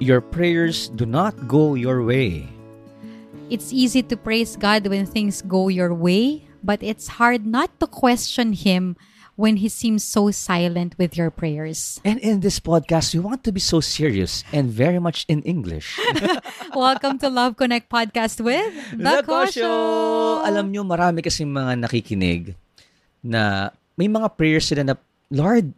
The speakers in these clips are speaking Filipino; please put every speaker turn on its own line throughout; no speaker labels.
your prayers do not go your way.
It's easy to praise God when things go your way, but it's hard not to question Him when He seems so silent with your prayers.
And in this podcast, we want to be so serious and very much in English.
Welcome to Love Connect Podcast with The, Kosho!
Alam nyo, marami kasi mga nakikinig na may mga prayers sila na, Lord,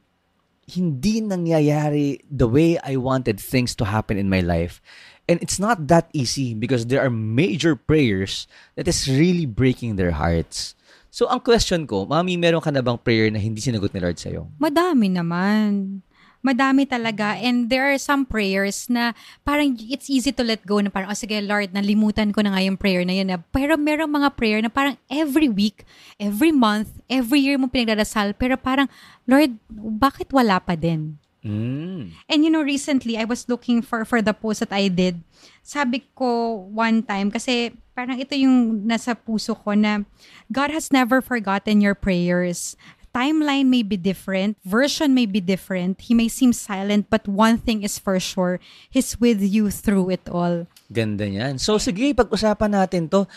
hindi nangyayari the way I wanted things to happen in my life. And it's not that easy because there are major prayers that is really breaking their hearts. So, ang question ko, Mami, meron ka na bang prayer na hindi sinagot ni Lord sa'yo?
Madami naman. Madami talaga. And there are some prayers na parang it's easy to let go na parang, oh sige Lord, nalimutan ko na nga yung prayer na yun. Na, pero merong mga prayer na parang every week, every month, every year mo pinagdadasal. Pero parang, Lord, bakit wala pa din?
Mm.
And you know, recently, I was looking for for the post that I did. Sabi ko one time, kasi parang ito yung nasa puso ko na God has never forgotten your prayers. Timeline may be different, version may be different, he may seem silent, but one thing is for sure, He's with you through it all.
Ganda yan. So, sige, pag-usapan natin to.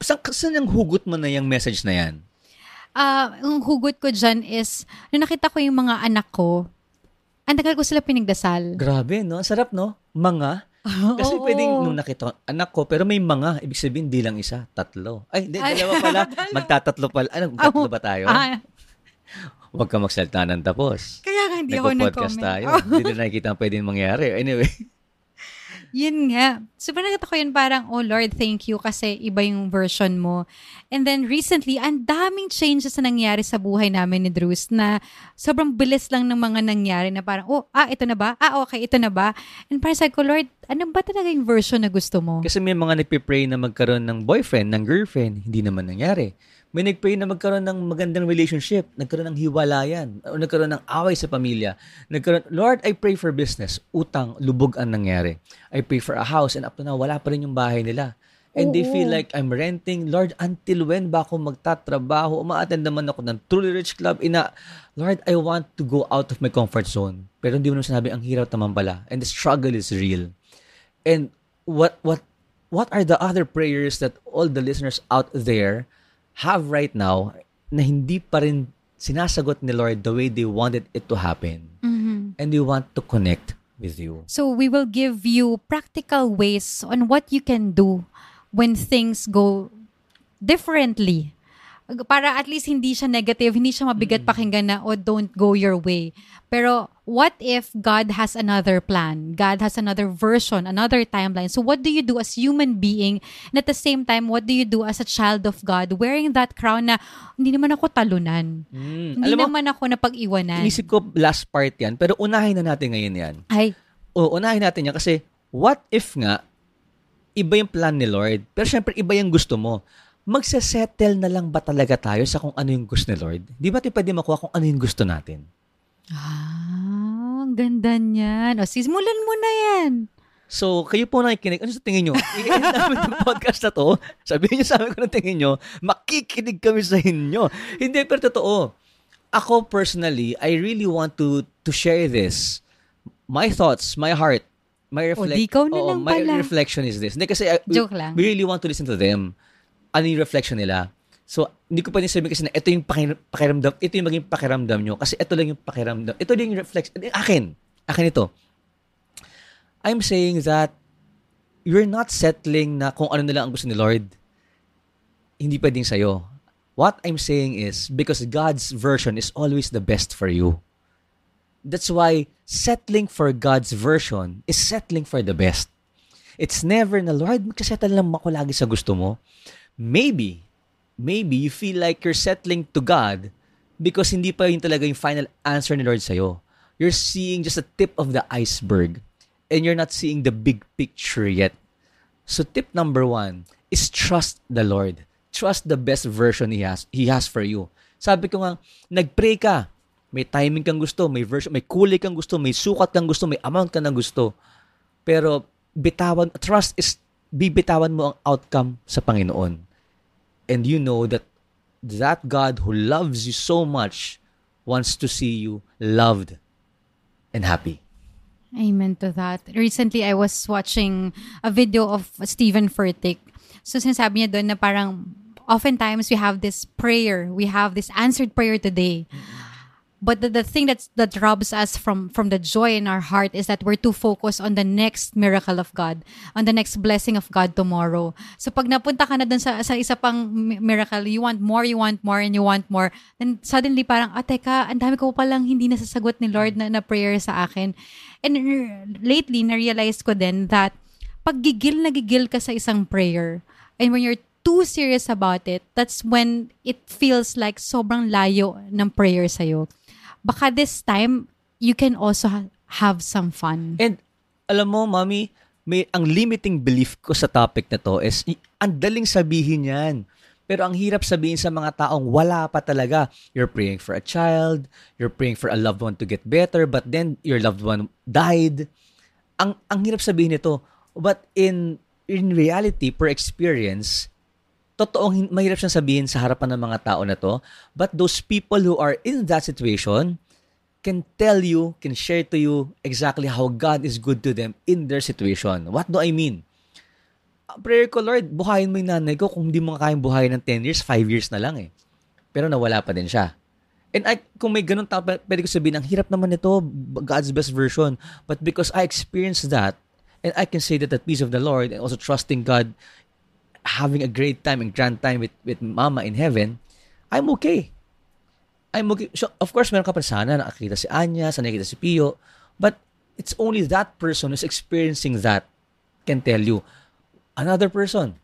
Saan, saan yung hugot mo na yung message na yan?
Ah, ang hugot ko dyan is, nung nakita ko yung mga anak ko, ang tagal ko sila pinagdasal.
Grabe, no? Ang sarap, no? Mga. Kasi
Oo.
pwedeng nung nakita ko, anak ko, pero may mga, ibig sabihin, di lang isa, tatlo. Ay, hindi, dalawa pala. Magtatatlo pala. Ano, tatlo ba tayo?
Ah,
Huwag ka magsalita ng tapos.
kaya nga hindi ako nag-comment.
tayo.
Oh.
Hindi na nakikita ang pwedeng mangyari. Anyway.
Yun nga. So, parang nakita ko yun parang, oh Lord, thank you kasi iba yung version mo. And then recently, ang daming changes na nangyari sa buhay namin ni Drews na sobrang bilis lang ng mga nangyari na parang, oh, ah, ito na ba? Ah, okay, ito na ba? And parang sabi ko, Lord, ano ba talaga yung version na gusto mo?
Kasi may mga nagpipray na magkaroon ng boyfriend, ng girlfriend. Hindi naman nangyari. May nagpray na magkaroon ng magandang relationship, nagkaroon ng hiwalayan, o nagkaroon ng away sa pamilya. Nagkaroon, Lord, I pray for business. Utang, lubog ang nangyari. I pray for a house, and up to now, wala pa rin yung bahay nila. And they feel
Oo.
like I'm renting. Lord, until when ba ako magtatrabaho? Umaattend naman ako ng Truly Rich Club. Ina, Lord, I want to go out of my comfort zone. Pero hindi mo naman sinabi, ang hirap naman pala. And the struggle is real. And what what what are the other prayers that all the listeners out there have right now na hindi pa rin sinasagot ni Lord the way they wanted it to happen?
Mhm.
And they want to connect with you.
So, we will give you practical ways on what you can do when things go differently. Para at least hindi siya negative, hindi siya mabigat pakinggan na, oh, don't go your way. Pero what if God has another plan? God has another version, another timeline. So what do you do as human being? And at the same time, what do you do as a child of God wearing that crown na hindi naman ako talunan.
Mm.
Hindi
Alam mo,
naman ako napag-iwanan.
inisip ko last part yan, pero unahin na natin ngayon yan.
Ay,
O, unahin natin yan kasi what if nga, iba yung plan ni Lord, pero syempre iba yung gusto mo. Magsasettle na lang ba talaga tayo sa kung ano yung gusto ni Lord? Di ba tayo pwede makuha kung ano yung gusto natin?
Ah, ang ganda niyan. O, simulan mo na yan.
So, kayo po nakikinig, ano sa tingin nyo? I-end namin yung podcast na to. Sabihin nyo sa amin kung ano tingin nyo, makikinig kami sa inyo. Hindi, pero totoo. Ako personally, I really want to to share this. My thoughts, my heart, my
O,
reflect.
di ikaw na
Oo,
lang
my
pala.
reflection is this. Hindi kasi I- we,
Joke lang.
we really want to listen to them. Ano yung reflection nila. So, hindi ko pwedeng sabihin kasi na ito yung pakir- pakiramdam, ito yung maging pakiramdam nyo kasi ito lang yung pakiramdam. Ito din yung reflection. Akin. Akin ito. I'm saying that you're not settling na kung ano na lang ang gusto ni Lord. Hindi pwedeng sa'yo. What I'm saying is, because God's version is always the best for you. That's why settling for God's version is settling for the best. It's never na, Lord, magsasettle lang ako lagi sa gusto mo. Maybe, maybe you feel like you're settling to God because hindi pa yun talaga yung final answer ni Lord sa'yo. You're seeing just a tip of the iceberg and you're not seeing the big picture yet. So tip number one is trust the Lord. Trust the best version He has, He has for you. Sabi ko nga, nag-pray ka. May timing kang gusto, may version, may kulay kang gusto, may sukat kang gusto, may amount ka na gusto. Pero bitawan, trust is bibitawan mo ang outcome sa Panginoon. And you know that that God who loves you so much wants to see you loved and happy.
Amen to that. Recently, I was watching a video of Stephen Furtick. So, sinasabi niya doon na parang oftentimes we have this prayer, we have this answered prayer today. But the, the thing that's, that robs us from, from the joy in our heart is that we're too focused on the next miracle of God, on the next blessing of God tomorrow. So pag napunta ka na dun sa, sa isa pang mi- miracle, you want more, you want more, and you want more, then suddenly parang, ah, teka, ang dami ko palang hindi nasasagot ni Lord na, na prayer sa akin. And r- lately, na-realize ko din that pag gigil na gigil ka sa isang prayer, and when you're too serious about it, that's when it feels like sobrang layo ng prayer sa'yo. Baka this time, you can also ha- have some fun.
And alam mo, mami, may ang limiting belief ko sa topic na to is ang daling sabihin yan. Pero ang hirap sabihin sa mga taong wala pa talaga. You're praying for a child, you're praying for a loved one to get better, but then your loved one died. Ang ang hirap sabihin nito. But in in reality, per experience, totoong mahirap siyang sabihin sa harapan ng mga tao na to. But those people who are in that situation can tell you, can share to you exactly how God is good to them in their situation. What do I mean? Prayer ko, Lord, buhayin mo yung nanay ko. Kung hindi mo kayang buhayin ng 10 years, 5 years na lang eh. Pero nawala pa din siya. And I, kung may ganun tao, pwede ko sabihin, ang hirap naman ito, God's best version. But because I experienced that, and I can say that the peace of the Lord, and also trusting God, having a great time and grand time with, with Mama in heaven, I'm okay. I'm okay. So, of course, meron ka pa sana nakakita si Anya, sana nakikita si Pio, but it's only that person who's experiencing that can tell you. Another person,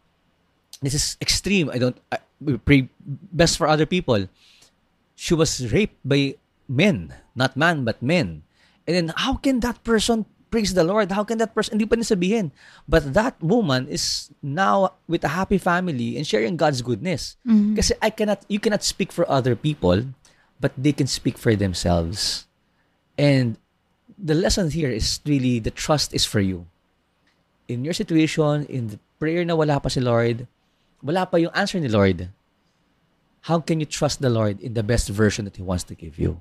this is extreme. I don't I, pray best for other people. She was raped by men, not man, but men. And then, how can that person praise the Lord? How can that person, hindi pa niya sabihin. But that woman is now with a happy family and sharing God's goodness. Mm-hmm. Kasi I cannot, you cannot speak for other people, but they can speak for themselves. And the lesson here is really the trust is for you. In your situation, in the prayer na wala pa si Lord, wala pa yung answer ni Lord. How can you trust the Lord in the best version that He wants to give you?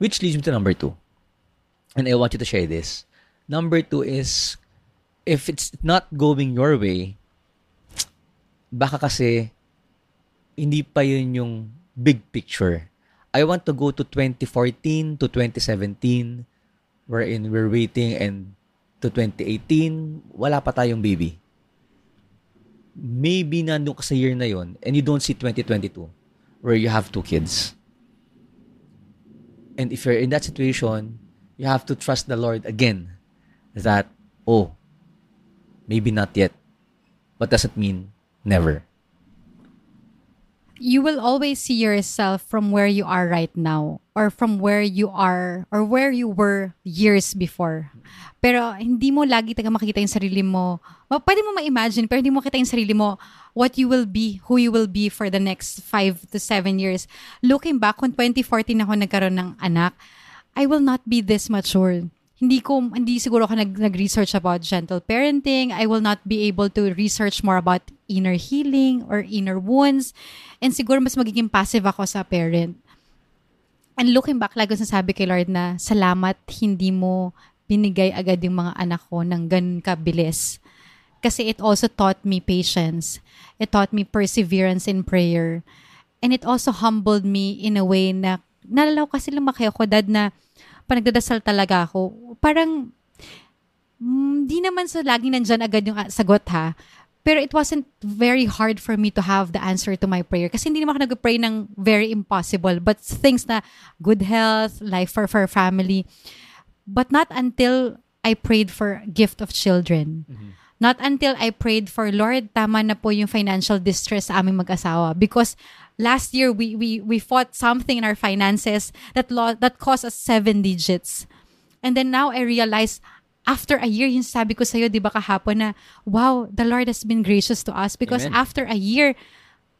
Which leads me to number two. And I want you to share this. Number two is, if it's not going your way, baka kasi hindi pa yun yung big picture. I want to go to 2014 to 2017 wherein we're waiting and to 2018, wala pa tayong baby. Maybe nandun ka sa year na yon and you don't see 2022 where you have two kids. And if you're in that situation, you have to trust the Lord again that, oh, maybe not yet. But doesn't mean never.
you will always see yourself from where you are right now or from where you are or where you were years before. Pero hindi mo lagi taga makikita yung sarili mo. Pwede mo ma-imagine pero hindi mo makita yung sarili mo what you will be, who you will be for the next five to seven years. Looking back, kung 2014 ako nagkaroon ng anak, I will not be this mature. Hindi ko, hindi siguro ako nag, nag-research about gentle parenting. I will not be able to research more about inner healing or inner wounds. And siguro mas magiging passive ako sa parent. And looking back, lagi ko sasabi kay Lord na, salamat hindi mo binigay agad yung mga anak ko ng ganun kabilis. Kasi it also taught me patience. It taught me perseverance in prayer. And it also humbled me in a way na, nalala ko kasi lumaki ako, dad, na panagdadasal talaga ako. Parang, mm, di naman sa lagi nandyan agad yung sagot ha. Pero it wasn't very hard for me to have the answer to my prayer. Kasi hindi naman ako nag-pray ng very impossible. But things na good health, life for, for family. But not until I prayed for gift of children. Not until I prayed for, Lord, tama na po yung financial distress sa aming mag-asawa. Because last year, we, we, we fought something in our finances that, lo- that cost us seven digits. And then now I realize, after a year, yung sabi ko sa'yo, di ba kahapon na, wow, the Lord has been gracious to us because
Amen.
after a year,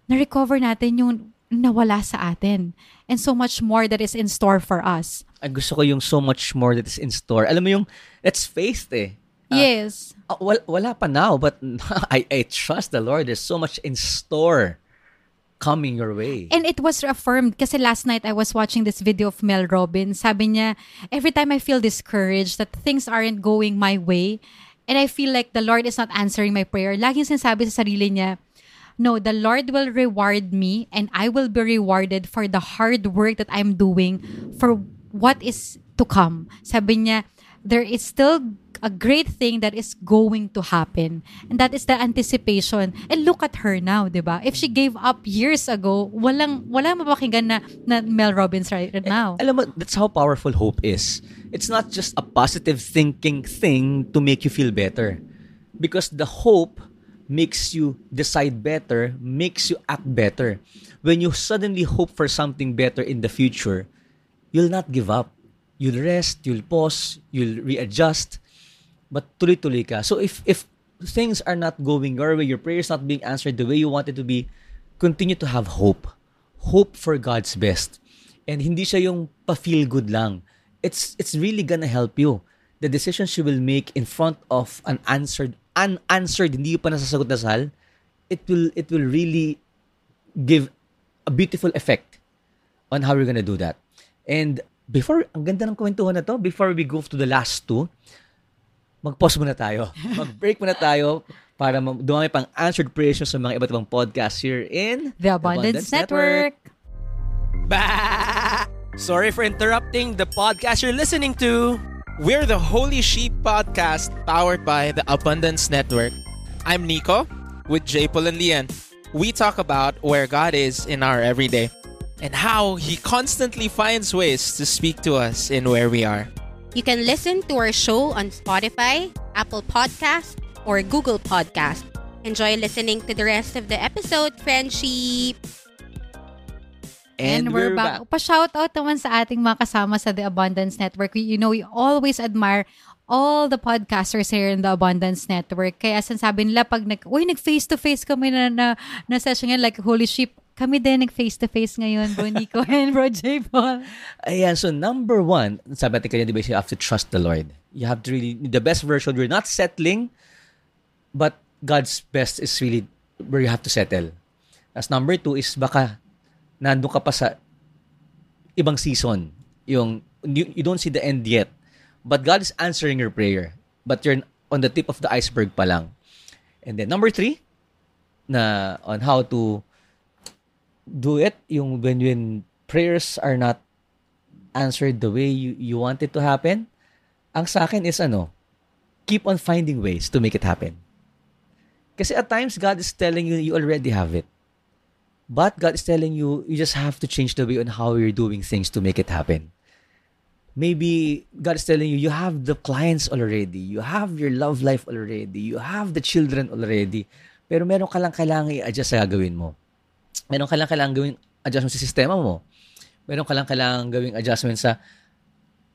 na-recover natin yung nawala sa atin. And so much more that is in store for us.
Ang gusto ko yung so much more that is in store. Alam mo yung, that's faith eh.
yes.
Ah, wala, wala pa now, but I, I trust the Lord. There's so much in store coming your way.
And it was affirmed kasi last night I was watching this video of Mel Robbins. Sabi niya, every time I feel discouraged that things aren't going my way and I feel like the Lord is not answering my prayer, laging sinasabi sa sarili niya, no, the Lord will reward me and I will be rewarded for the hard work that I'm doing for what is to come. Sabi niya, there is still a great thing that is going to happen. And that is the anticipation. And look at her now, di ba? If she gave up years ago, walang, walang mapakinggan na, na Mel Robbins right now.
Alam mo, that's how powerful hope is. It's not just a positive thinking thing to make you feel better. Because the hope makes you decide better, makes you act better. When you suddenly hope for something better in the future, you'll not give up. You'll rest, you'll pause, you'll readjust, but tuloy-tuloy ka. So if if things are not going your way, your prayers not being answered the way you want it to be, continue to have hope. Hope for God's best. And hindi siya yung pa-feel good lang. It's it's really gonna help you. The decisions you will make in front of an answered unanswered, hindi pa nasasagot na sal, it will it will really give a beautiful effect on how you're gonna do that. And before, ang ganda ng kwentuhan na to, before we go to the last two, mag-pause muna tayo. Mag-break muna tayo para ma- dumami pang answered prayers sa mga iba't ibang podcast here in
The Abundance, Network.
Bah! Sorry for interrupting the podcast you're listening to.
We're the Holy Sheep Podcast powered by the Abundance Network. I'm Nico with J. Paul and Lian. We talk about where God is in our everyday and how He constantly finds ways to speak to us in where we are.
You can listen to our show on Spotify, Apple Podcast, or Google Podcast. Enjoy listening to the rest of the episode, friendship.
And,
we're, back. Pa-shoutout naman sa ating mga kasama sa The Abundance Network. We, you know, we always admire all the podcasters here in the Abundance Network. Kaya sinasabi nila pag nag, uy, nag-face-to-face kami na, na, na session ngayon, like Holy Sheep, kami din nag-face-to-face ngayon, Bro Nico and Bro J. Paul.
Ayan, so number one, sabi natin kanina, di ba, you have to trust the Lord. You have to really, the best version, you're not settling, but God's best is really where you have to settle. As number two is baka nandun ka pa sa ibang season. Yung, you, you don't see the end yet. But God is answering your prayer. But you're on the tip of the iceberg pa lang. And then number three, na on how to do it, yung when, when prayers are not answered the way you, you want it to happen, ang sa akin is ano, keep on finding ways to make it happen. Kasi at times, God is telling you, you already have it. But God is telling you, you just have to change the way on how you're doing things to make it happen. Maybe God is telling you, you have the clients already. You have your love life already. You have the children already. Pero meron ka lang kailangan i-adjust sa gagawin mo. Meron ka lang kailangan gawin adjustment sa sistema mo. Meron ka lang kailangan gawing adjustment sa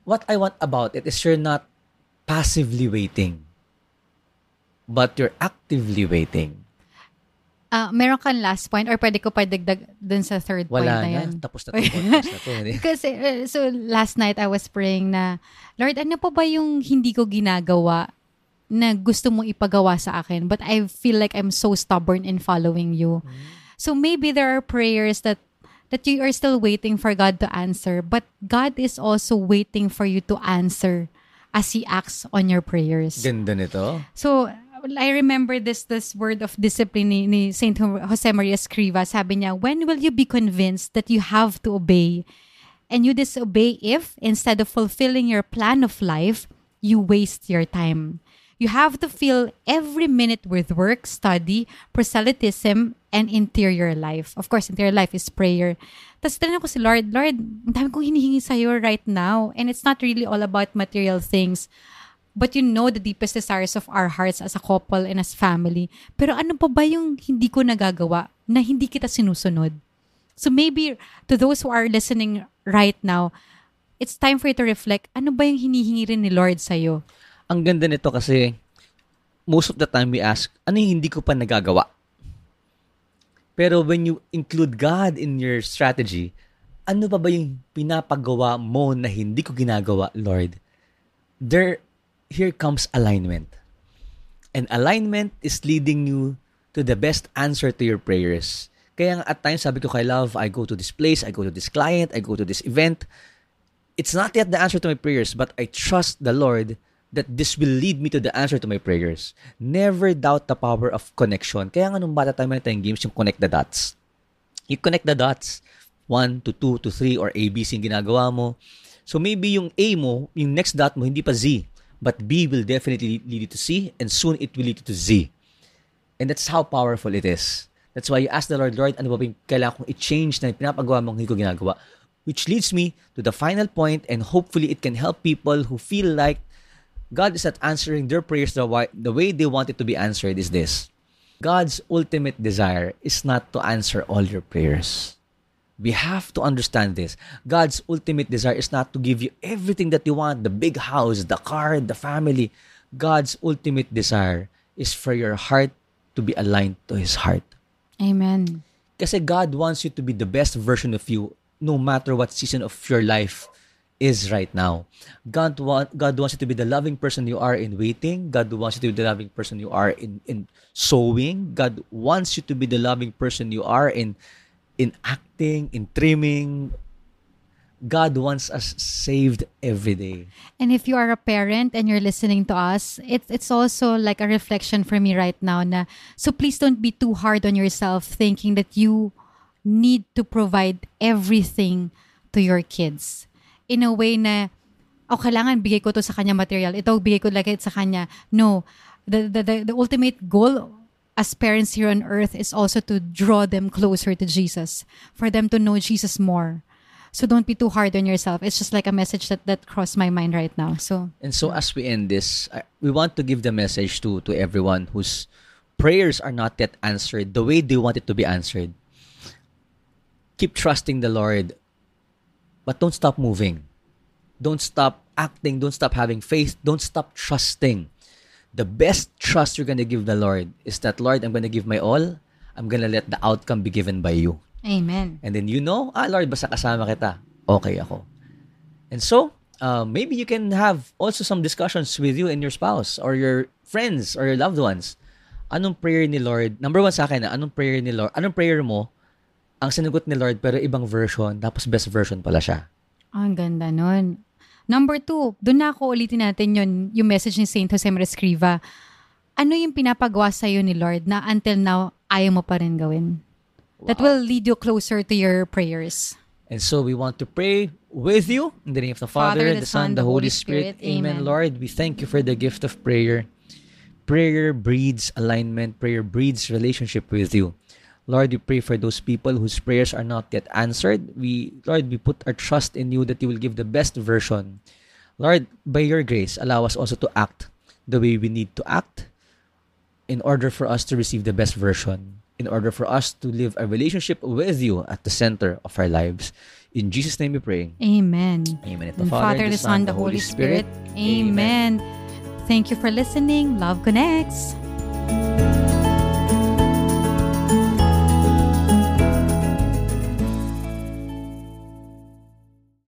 what I want about it is you're not passively waiting. But you're actively waiting.
Ah, meron kang last point or pwede ko pa dagdag dun sa third point
Wala
na
na.
yun?
Tapos na to. podcast na to.
Kasi, uh, so last night I was praying na, Lord, ano pa ba yung hindi ko ginagawa na gusto mong ipagawa sa akin but I feel like I'm so stubborn in following you. So maybe there are prayers that that you are still waiting for God to answer but God is also waiting for you to answer as He acts on your prayers.
Ganda nito.
So, I remember this this word of discipline ni, ni Saint Jose Maria Escriva. Sabi niya, when will you be convinced that you have to obey? And you disobey if, instead of fulfilling your plan of life, you waste your time. You have to fill every minute with work, study, proselytism, and interior life. Of course, interior life is prayer. Tapos tinanong ko si Lord, Lord, ang dami kong hinihingi sa'yo right now. And it's not really all about material things but you know the deepest desires of our hearts as a couple and as family. Pero ano pa ba yung hindi ko nagagawa na hindi kita sinusunod? So maybe to those who are listening right now, it's time for you to reflect, ano ba yung hinihingi rin ni Lord sa'yo?
Ang ganda nito kasi most of the time we ask, ano yung hindi ko pa nagagawa? Pero when you include God in your strategy, ano pa ba yung pinapagawa mo na hindi ko ginagawa, Lord? There, here comes alignment. And alignment is leading you to the best answer to your prayers. Kaya at times, sabi ko kay Love, I go to this place, I go to this client, I go to this event. It's not yet the answer to my prayers, but I trust the Lord that this will lead me to the answer to my prayers. Never doubt the power of connection. Kaya nga nung bata tayo tayong games, yung connect the dots. You connect the dots. 1 to 2 to 3 or ABC yung ginagawa mo. So maybe yung A mo, yung next dot mo, hindi pa Z. But B will definitely lead you to C and soon it will lead you to Z. And that's how powerful it is. That's why you ask the Lord, Lord, ano ba yung kailangan kong i-change na pinapagawa mong hindi ko ginagawa? Which leads me to the final point and hopefully it can help people who feel like God is not answering their prayers the way, the way they want it to be answered is this. God's ultimate desire is not to answer all your prayers. We have to understand this. God's ultimate desire is not to give you everything that you want the big house, the car, the family. God's ultimate desire is for your heart to be aligned to His heart.
Amen.
Kasi God wants you to be the best version of you no matter what season of your life is right now. God, want, God wants you to be the loving person you are in waiting. God wants you to be the loving person you are in, in sowing. God wants you to be the loving person you are in in acting, in trimming. God wants us saved every day.
And if you are a parent and you're listening to us, it's it's also like a reflection for me right now na so please don't be too hard on yourself thinking that you need to provide everything to your kids. In a way na oh kailangan bigay ko to sa kanya material. Ito bigay ko like sa kanya. No. The, the the the ultimate goal as parents here on earth is also to draw them closer to Jesus, for them to know Jesus more. So don't be too hard on yourself. It's just like a message that that crossed my mind right now. So
And so as we end this, we want to give the message to to everyone whose prayers are not yet answered the way they want it to be answered. Keep trusting the Lord, but don't stop moving. Don't stop acting, don't stop having faith, don't stop trusting. The best trust you're going to give the Lord is that Lord, I'm going to give my all. I'm going to let the outcome be given by you.
Amen.
And then you know, ah Lord, basta kasama kita, okay ako. And so, uh, maybe you can have also some discussions with you and your spouse or your friends or your loved ones. Anong prayer ni Lord? Number one sa akin, anong prayer ni Lord? Anong prayer mo? Ang sinagot ni Lord pero ibang version, tapos best version pala siya.
Ang ganda nun. Number two, doon na ako ulitin natin yun, yung message ni Saint Jose Maria Escriva. Ano yung pinapagawa sa'yo ni Lord na until now, ayaw mo pa rin gawin? That will lead you closer to your prayers.
And so we want to pray with you in the name of the Father, the, Son, the Holy Spirit. Amen.
Amen.
Lord, we thank you for the gift of prayer. Prayer breeds alignment. Prayer breeds relationship with you. Lord, we pray for those people whose prayers are not yet answered. We, Lord, we put our trust in you that you will give the best version. Lord, by your grace, allow us also to act the way we need to act in order for us to receive the best version, in order for us to live a relationship with you at the center of our lives. In Jesus' name we pray.
Amen.
Amen.
The Father, the Son, the Holy Spirit. Amen. Thank you for listening. Love connects.